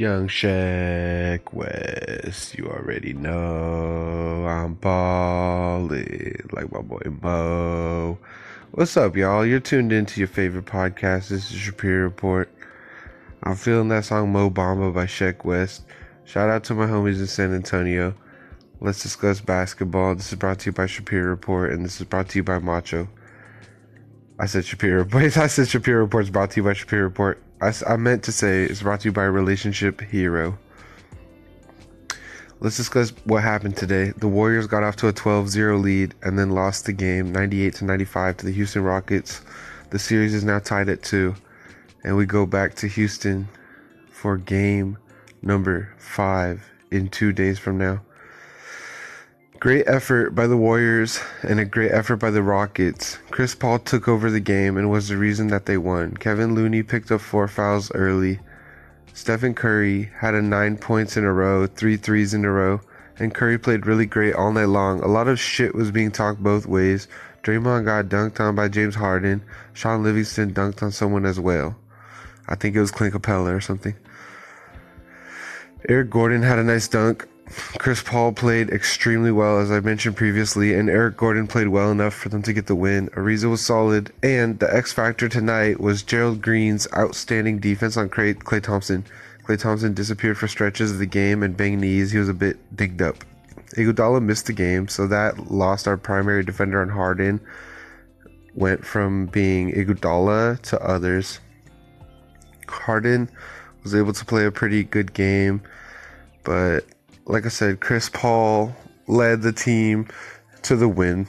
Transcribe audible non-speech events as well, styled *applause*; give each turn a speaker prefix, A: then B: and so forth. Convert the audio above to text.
A: Young Shaq West, you already know I'm ballin' like my boy Mo. What's up, y'all? You're tuned into your favorite podcast. This is Shapiro Report. I'm feeling that song Mo Bamba by Sheck Wes. Shout out to my homies in San Antonio. Let's discuss basketball. This is brought to you by Shapiro Report, and this is brought to you by Macho. I said Shapiro, but *laughs* I said Shapiro Report's brought to you by Shapiro Report. I, I meant to say it's brought to you by Relationship Hero. Let's discuss what happened today. The Warriors got off to a 12-0 lead and then lost the game 98 to 95 to the Houston Rockets. The series is now tied at 2 and we go back to Houston for game number 5 in 2 days from now. Great effort by the Warriors and a great effort by the Rockets. Chris Paul took over the game and was the reason that they won. Kevin Looney picked up four fouls early. Stephen Curry had a nine points in a row, three threes in a row, and Curry played really great all night long. A lot of shit was being talked both ways. Draymond got dunked on by James Harden. Shaun Livingston dunked on someone as well. I think it was Clint Capela or something. Eric Gordon had a nice dunk. Chris Paul played extremely well, as I mentioned previously, and Eric Gordon played well enough for them to get the win. Ariza was solid, and the X factor tonight was Gerald Green's outstanding defense on Klay, Thompson. Klay Thompson disappeared for stretches of the game and banged knees. He was a bit digged up. Iguodala missed the game, so that lost our primary defender on Harden. Went from being Iguodala to others. Harden was able to play a pretty good game, but like I said, Chris Paul led the team to the win.